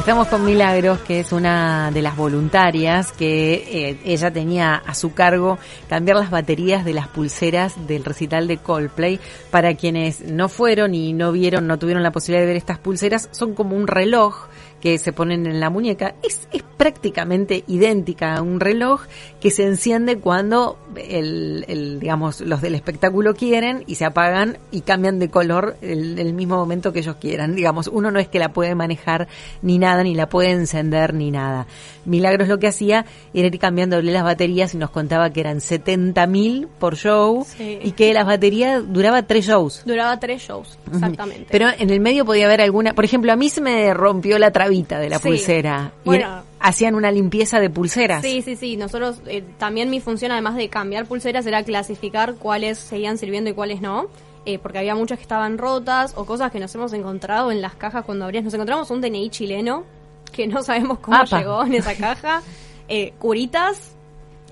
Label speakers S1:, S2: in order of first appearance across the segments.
S1: Estamos con Milagros, que es una de las voluntarias que eh, ella tenía a su cargo cambiar las baterías de las pulseras del recital de Coldplay. Para quienes no fueron y no vieron, no tuvieron la posibilidad de ver estas pulseras, son como un reloj que se ponen en la muñeca es, es prácticamente idéntica a un reloj que se enciende cuando el, el, digamos los del espectáculo quieren y se apagan y cambian de color el, el mismo momento que ellos quieran digamos uno no es que la puede manejar ni nada ni la puede encender ni nada Milagros lo que hacía era ir cambiándole las baterías y nos contaba que eran 70.000 por show
S2: Sí.
S1: y que las baterías duraba tres shows
S2: Duraba tres shows, exactamente.
S1: pero en el medio podía haber alguna, por ejemplo, a mí se me rompió la de la
S2: Sí.
S1: pulsera. Y
S2: Bueno.
S1: era- hacían una limpieza de pulseras.
S2: Sí, sí, sí. Nosotros, eh, también mi función, además de cambiar pulseras, era clasificar cuáles seguían sirviendo y cuáles no. eh, porque había muchas que estaban rotas o cosas que nos hemos encontrado en las cajas cuando abrías. Nos encontramos un DNI chileno que no sabemos cómo
S1: Apa.
S2: llegó en esa caja. Eh, curitas.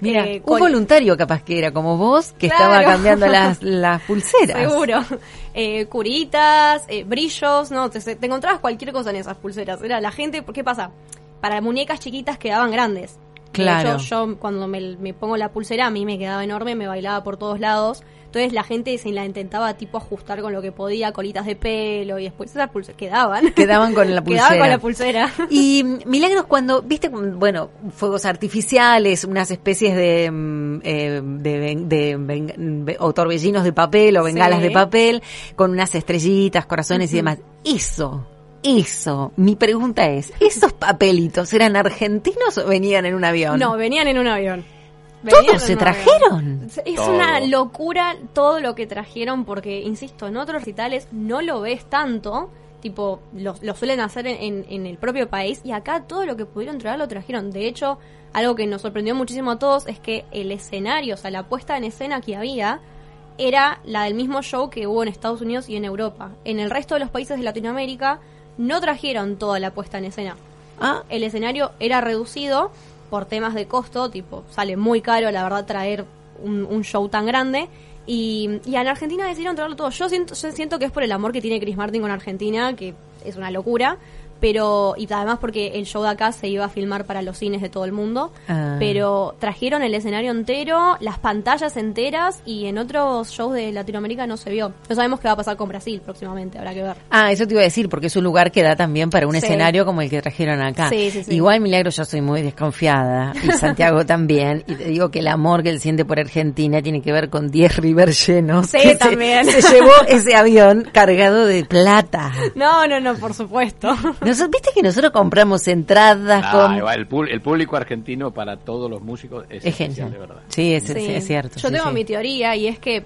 S1: Mira,
S2: eh,
S1: un voluntario capaz que era como vos que
S2: Claro.
S1: estaba cambiando las, las pulseras.
S2: Seguro. Eh, curitas, eh, brillos, no, te, te encontrabas cualquier cosa en esas pulseras. Era la gente, ¿qué pasa? Para muñecas chiquitas quedaban grandes. De
S1: Claro.
S2: hecho, yo cuando me, me pongo la pulsera a mí me quedaba enorme, me bailaba por todos lados. Entonces la gente se la intentaba tipo ajustar con lo que podía, colitas de pelo y después esas pulseras quedaban.
S1: Quedaban con la pulsera.
S2: Quedaban con la pulsera.
S1: Y mm, Milagros, cuando viste, mm, bueno, fuegos artificiales, unas especies de, mm, eh, de, de o torbellinos de papel o bengalas
S2: Sí.
S1: de papel, con unas estrellitas, corazones y demás. Eso, eso. Mi pregunta es, ¿esos papelitos eran argentinos o venían en un avión?
S2: No, venían en un avión.
S1: ¿Todos
S2: Venían en
S1: se
S2: un
S1: trajeron?
S2: avión. Es
S3: Todo.
S2: una locura todo lo que trajeron porque, insisto, en otros recitales no lo ves tanto. Tipo, lo, lo suelen hacer en, en- en el propio país y acá todo lo que pudieron traer lo trajeron. De hecho, algo que nos sorprendió muchísimo a todos es que el escenario, o sea, la puesta en escena que había era la del mismo show que hubo en Estados Unidos y en Europa. En el resto de los países de Latinoamérica no trajeron toda la puesta en escena
S1: Ah,
S2: el escenario era reducido por temas de costo, tipo, sale muy caro, la verdad, traer un, un show tan grande. Y, y en Argentina decidieron traerlo todo. Yo siento, yo siento que es por el amor que tiene Chris Martin con Argentina, que es una locura. Pero, y además porque el show de acá se iba a filmar para los cines de todo el mundo.
S1: Ah.
S2: Pero trajeron el escenario entero, las pantallas enteras, y en otros shows de Latinoamérica no se vio. No sabemos qué va a pasar con Brasil próximamente, habrá que ver.
S1: Ah, eso te iba a decir, porque es un lugar que da también para un
S2: Sí.
S1: escenario como el que trajeron acá.
S2: Sí, sí, sí.
S1: Igual, Milagro, yo soy muy desconfiada, y Santiago también, y te digo que el amor que él siente por Argentina tiene que ver con 10 River llenos.
S2: Sí,
S1: se-
S2: también.
S1: Se, llevó ese avión cargado de plata.
S2: No, no, no, por supuesto.
S1: Viste que nosotros compramos entradas
S3: Ah,
S1: con...
S3: el, pul- el público argentino para todos los músicos es,
S1: Es
S3: especial,
S1: genial.
S3: de verdad.
S1: Sí, es, es-
S2: Sí.
S1: es cierto.
S2: Yo
S1: sí,
S2: tengo
S1: sí.
S2: mi teoría y es que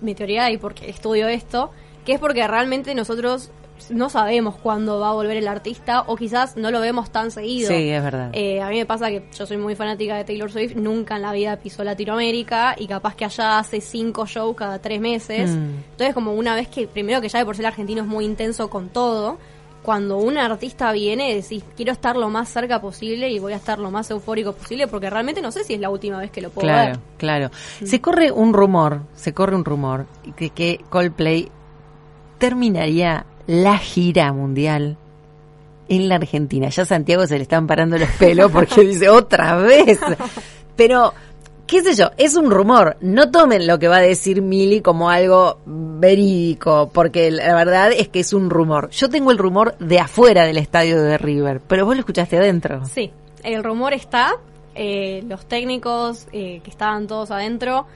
S2: mi teoría y porque estudio esto, que es porque realmente nosotros no sabemos cuándo va a volver el artista o quizás no lo vemos tan seguido.
S1: Sí, es verdad.
S2: Eh, a mí me pasa que yo soy muy fanática de Taylor Swift, nunca en la vida pisó Latinoamérica y capaz que allá hace cinco shows cada tres meses.
S1: Mm.
S2: Entonces como una vez que, primero que ya de por ser argentino es muy intenso con todo, cuando un artista viene decís, quiero estar lo más cerca posible y voy a estar lo más eufórico posible porque realmente no sé si es la última vez que lo puedo
S1: Claro,
S2: ver.
S1: claro. Se corre un rumor, se corre un rumor que, que Coldplay terminaría la gira mundial en la Argentina. Ya a Santiago se le están parando los pelos porque dice otra vez. Pero, qué sé yo, es un rumor. No tomen lo que va a decir Mili como algo verídico, porque la verdad es que es un rumor. Yo tengo el rumor de afuera del estadio de River, pero vos lo escuchaste adentro.
S2: Sí, el rumor está, eh, los técnicos eh, que estaban todos adentro,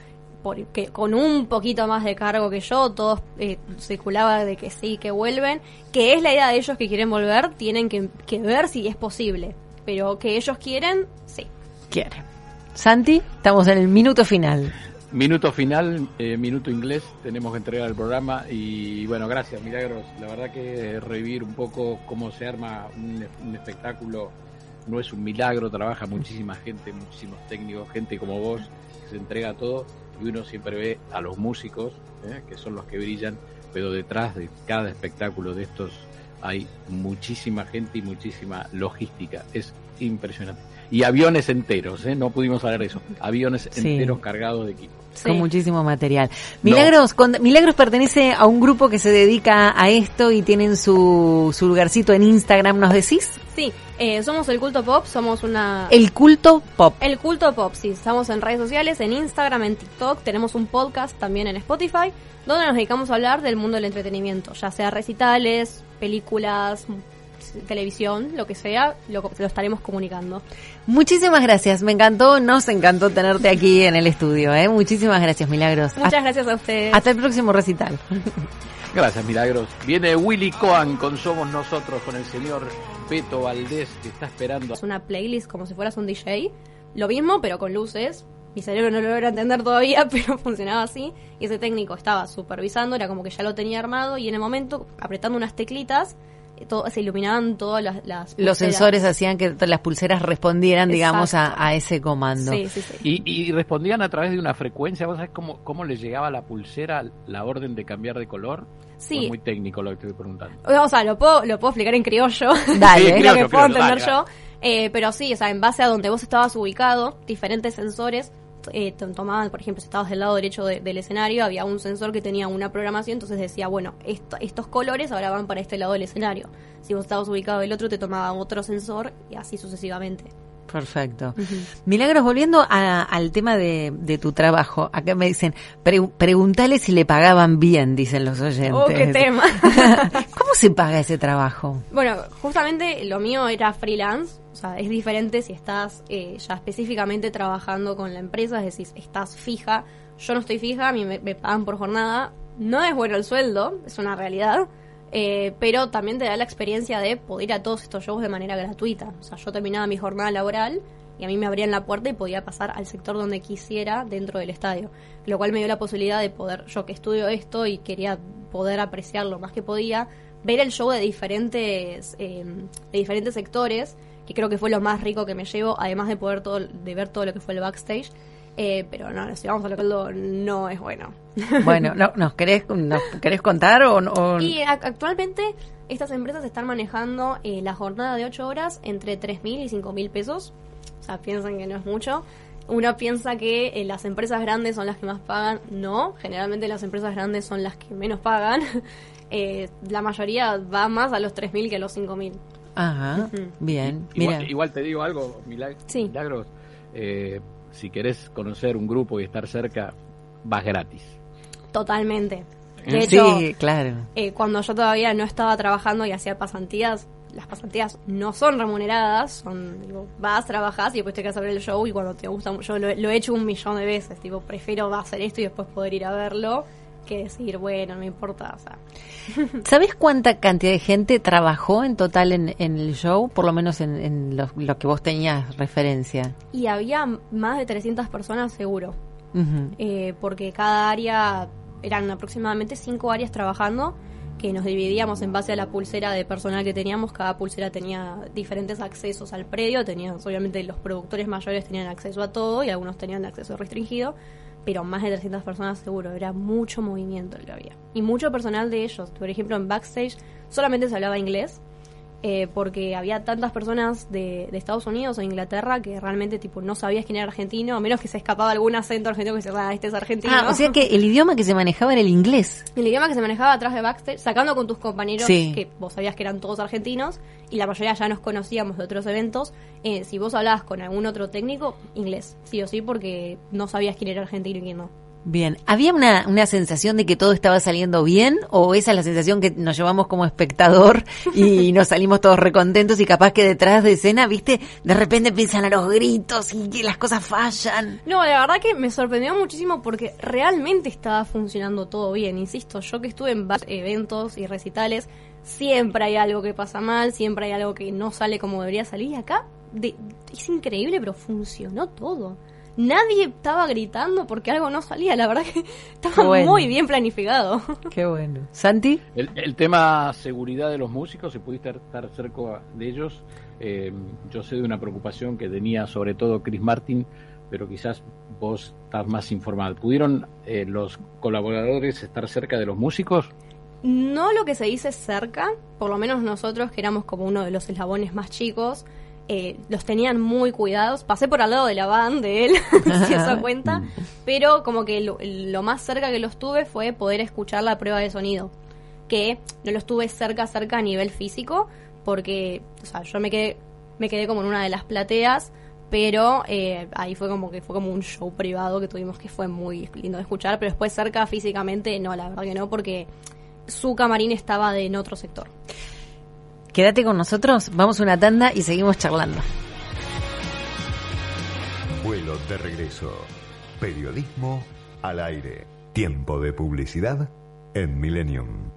S2: porque con un poquito más de cargo que yo, todos eh, circulaba de que sí, que vuelven, que es la idea de ellos que quieren volver, tienen que, que ver si es posible, pero que ellos quieren, sí.
S1: Quiere. Santi, estamos en el minuto final.
S3: minuto final, eh, minuto inglés, tenemos que entregar el programa y bueno, gracias Milagros, la verdad que revivir un poco cómo se arma un, un espectáculo no es un milagro, trabaja muchísima gente, muchísimos técnicos, gente como vos, que se entrega todo y uno siempre ve a los músicos, ¿eh? que son los que brillan, pero detrás de cada espectáculo de estos hay muchísima gente y muchísima logística, es impresionante. Y aviones enteros, ¿eh? no pudimos hablar de eso, aviones
S1: Sí.
S3: enteros cargados de equipo.
S1: Con muchísimo material. Milagros, con- Milagros pertenece a un grupo que se dedica a esto y tienen su, su lugarcito en Instagram, ¿nos decís?
S2: Sí, eh, somos el culto pop, somos una...
S1: El culto pop.
S2: El culto pop, sí, estamos en redes sociales, en Instagram, en TikTok, tenemos un podcast también en Spotify, donde nos dedicamos a hablar del mundo del entretenimiento, ya sea recitales, películas, televisión, lo que sea, lo, lo estaremos comunicando.
S1: Muchísimas gracias, me encantó, nos encantó tenerte aquí en el estudio, ¿eh? Muchísimas gracias, Milagros.
S2: Muchas
S1: hasta,
S2: gracias a ustedes.
S1: hasta el próximo recital.
S3: Gracias Milagros. Viene Willy Cohen con Somos Nosotros, con el señor Beto Valdés, que está esperando.
S2: Es una playlist como si fueras un DJ, lo mismo pero con luces. Mi cerebro no lo logra entender todavía, pero funcionaba así. Y ese técnico estaba supervisando, era como que ya lo tenía armado y en el momento, apretando unas teclitas, todo, se iluminaban todas las... las
S1: Los sensores hacían que las pulseras respondieran, digamos, a, ese comando.
S2: Sí, sí, sí.
S3: Y, y respondían a través de una frecuencia. ¿Vos sabés cómo, cómo le llegaba a la pulsera la orden de cambiar de color?
S2: Sí.
S3: Es muy técnico lo que te estoy preguntando.
S2: O sea, lo puedo, lo puedo explicar en criollo.
S1: Dale.
S3: Sí,
S2: es lo que puedo
S3: criollo,
S2: entender
S3: dale,
S2: yo. Eh, pero sí, o sea, en base a donde vos estabas ubicado, diferentes sensores eh, tomaban, por ejemplo, si estabas del lado derecho de- del escenario, había un sensor que tenía una programación, entonces decía, bueno, esto- estos colores ahora van para este lado del escenario. Si vos estabas ubicado del otro, te tomaba otro sensor y así sucesivamente.
S1: Perfecto. Milagros, volviendo a- al tema de, de tu trabajo, acá me dicen, pre- pregúntale si le pagaban bien, dicen los oyentes.
S2: ¡Oh, qué tema!
S1: ¿Cómo se paga ese trabajo?
S2: Bueno, justamente lo mío era freelance, o sea, es diferente si estás eh, ya específicamente trabajando con la empresa, es decir, estás fija. Yo no estoy fija, a mí me, me pagan por jornada. No es bueno el sueldo, es una realidad, eh, pero también te da la experiencia de poder ir a todos estos shows de manera gratuita. O sea, yo terminaba mi jornada laboral y a mí me abrían la puerta y podía pasar al sector donde quisiera dentro del estadio. Lo cual me dio la posibilidad de poder, yo que estudio esto y quería poder apreciar lo más que podía, ver el show de diferentes, eh, de diferentes sectores, que creo que fue lo más rico que me llevo, además de poder todo, de ver todo lo que fue el backstage. Eh, pero no, si vamos a lo que no es bueno.
S1: Bueno, no, ¿nos, querés, ¿nos querés contar o, o-
S2: Y ac- actualmente estas empresas están manejando eh, la jornada de 8 horas entre 3.000 y 5.000 pesos. O sea, piensan que no es mucho. Uno piensa que eh, las empresas grandes son las que más pagan. No, generalmente las empresas grandes son las que menos pagan. Eh, la mayoría va más a los 3.000 que a los 5.000.
S1: Ajá,
S2: Ujú.
S1: bien, mira.
S3: Igual, igual te digo algo, Milag-
S2: Sí.
S3: Milagros. eh, si querés conocer un grupo y estar cerca, vas gratis.
S2: Totalmente. De hecho,
S1: sí, claro.
S2: eh, cuando yo todavía no estaba trabajando y hacía pasantías, las pasantías no son remuneradas, son, digo, vas, trabajas y después te quedas a ver el show y cuando te gusta, yo lo, lo he hecho un millón de veces, tipo, prefiero hacer esto y después poder ir a verlo que decir, bueno, no me importa, o sea,
S1: ¿Sabes cuánta cantidad de gente trabajó en total en, en el show? Por lo menos en, en lo, lo que vos tenías referencia.
S2: y había más de 300 personas seguro, eh, porque cada área, eran aproximadamente cinco áreas trabajando, que nos dividíamos en base a la pulsera de personal que teníamos, cada pulsera tenía diferentes accesos al predio, tenían, obviamente los productores mayores tenían acceso a todo y algunos tenían acceso restringido, pero más de 300 personas seguro, era mucho movimiento el que había. Y mucho personal de ellos, por ejemplo en backstage solamente se hablaba inglés, eh, porque había tantas personas de, de Estados Unidos o Inglaterra que realmente tipo no sabías quién era argentino, a menos que se escapaba algún acento argentino que se ah, este es argentino.
S1: Ah, o sea que el idioma que se manejaba era el inglés.
S2: El idioma que se manejaba atrás de backstage, sacando con tus compañeros
S1: Sí.
S2: que vos sabías que eran todos argentinos y la mayoría ya nos conocíamos de otros eventos, eh, si vos hablabas con algún otro técnico, inglés, sí o sí, porque no sabías quién era argentino y quién no.
S1: Bien, ¿había una, una sensación de que todo estaba saliendo bien o esa es la sensación que nos llevamos como espectador y nos salimos todos recontentos y capaz que detrás de escena, viste, de repente empiezan a los gritos y que las cosas fallan?
S2: No, la verdad que me sorprendió muchísimo porque realmente estaba funcionando todo bien. Insisto, yo que estuve en varios eventos y recitales, siempre hay algo que pasa mal, siempre hay algo que no sale como debería salir. Y acá de- es increíble, pero funcionó todo. Nadie estaba gritando porque algo no salía. La verdad que estaba muy bien planificado.
S1: Qué bueno. ¿Santi?
S3: El, tema seguridad de los músicos, si pudiste estar cerca de ellos, eh, yo sé de una preocupación que tenía sobre todo Chris Martin, pero quizás vos estás más informado. ¿Pudieron eh, los colaboradores estar cerca de los músicos?
S2: No lo que se dice cerca, por lo menos nosotros que éramos como uno de los eslabones más chicos, eh, los tenían muy cuidados. Pasé por al lado de la van de él, si eso cuenta, pero como que lo, más cerca que los tuve fue poder escuchar la prueba de sonido, que no los tuve cerca, cerca a nivel físico, porque, o sea, yo me quedé, me quedé como en una de las plateas, pero eh, ahí fue como que fue como un show privado que tuvimos que fue muy lindo de escuchar, pero después cerca físicamente no, la verdad que no, porque su camarín estaba de en otro sector.
S1: Quédate con nosotros, vamos a una tanda y seguimos charlando.
S4: Vuelo de regreso. Periodismo al aire. Tiempo de publicidad en Millennium.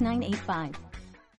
S5: Nine eight five.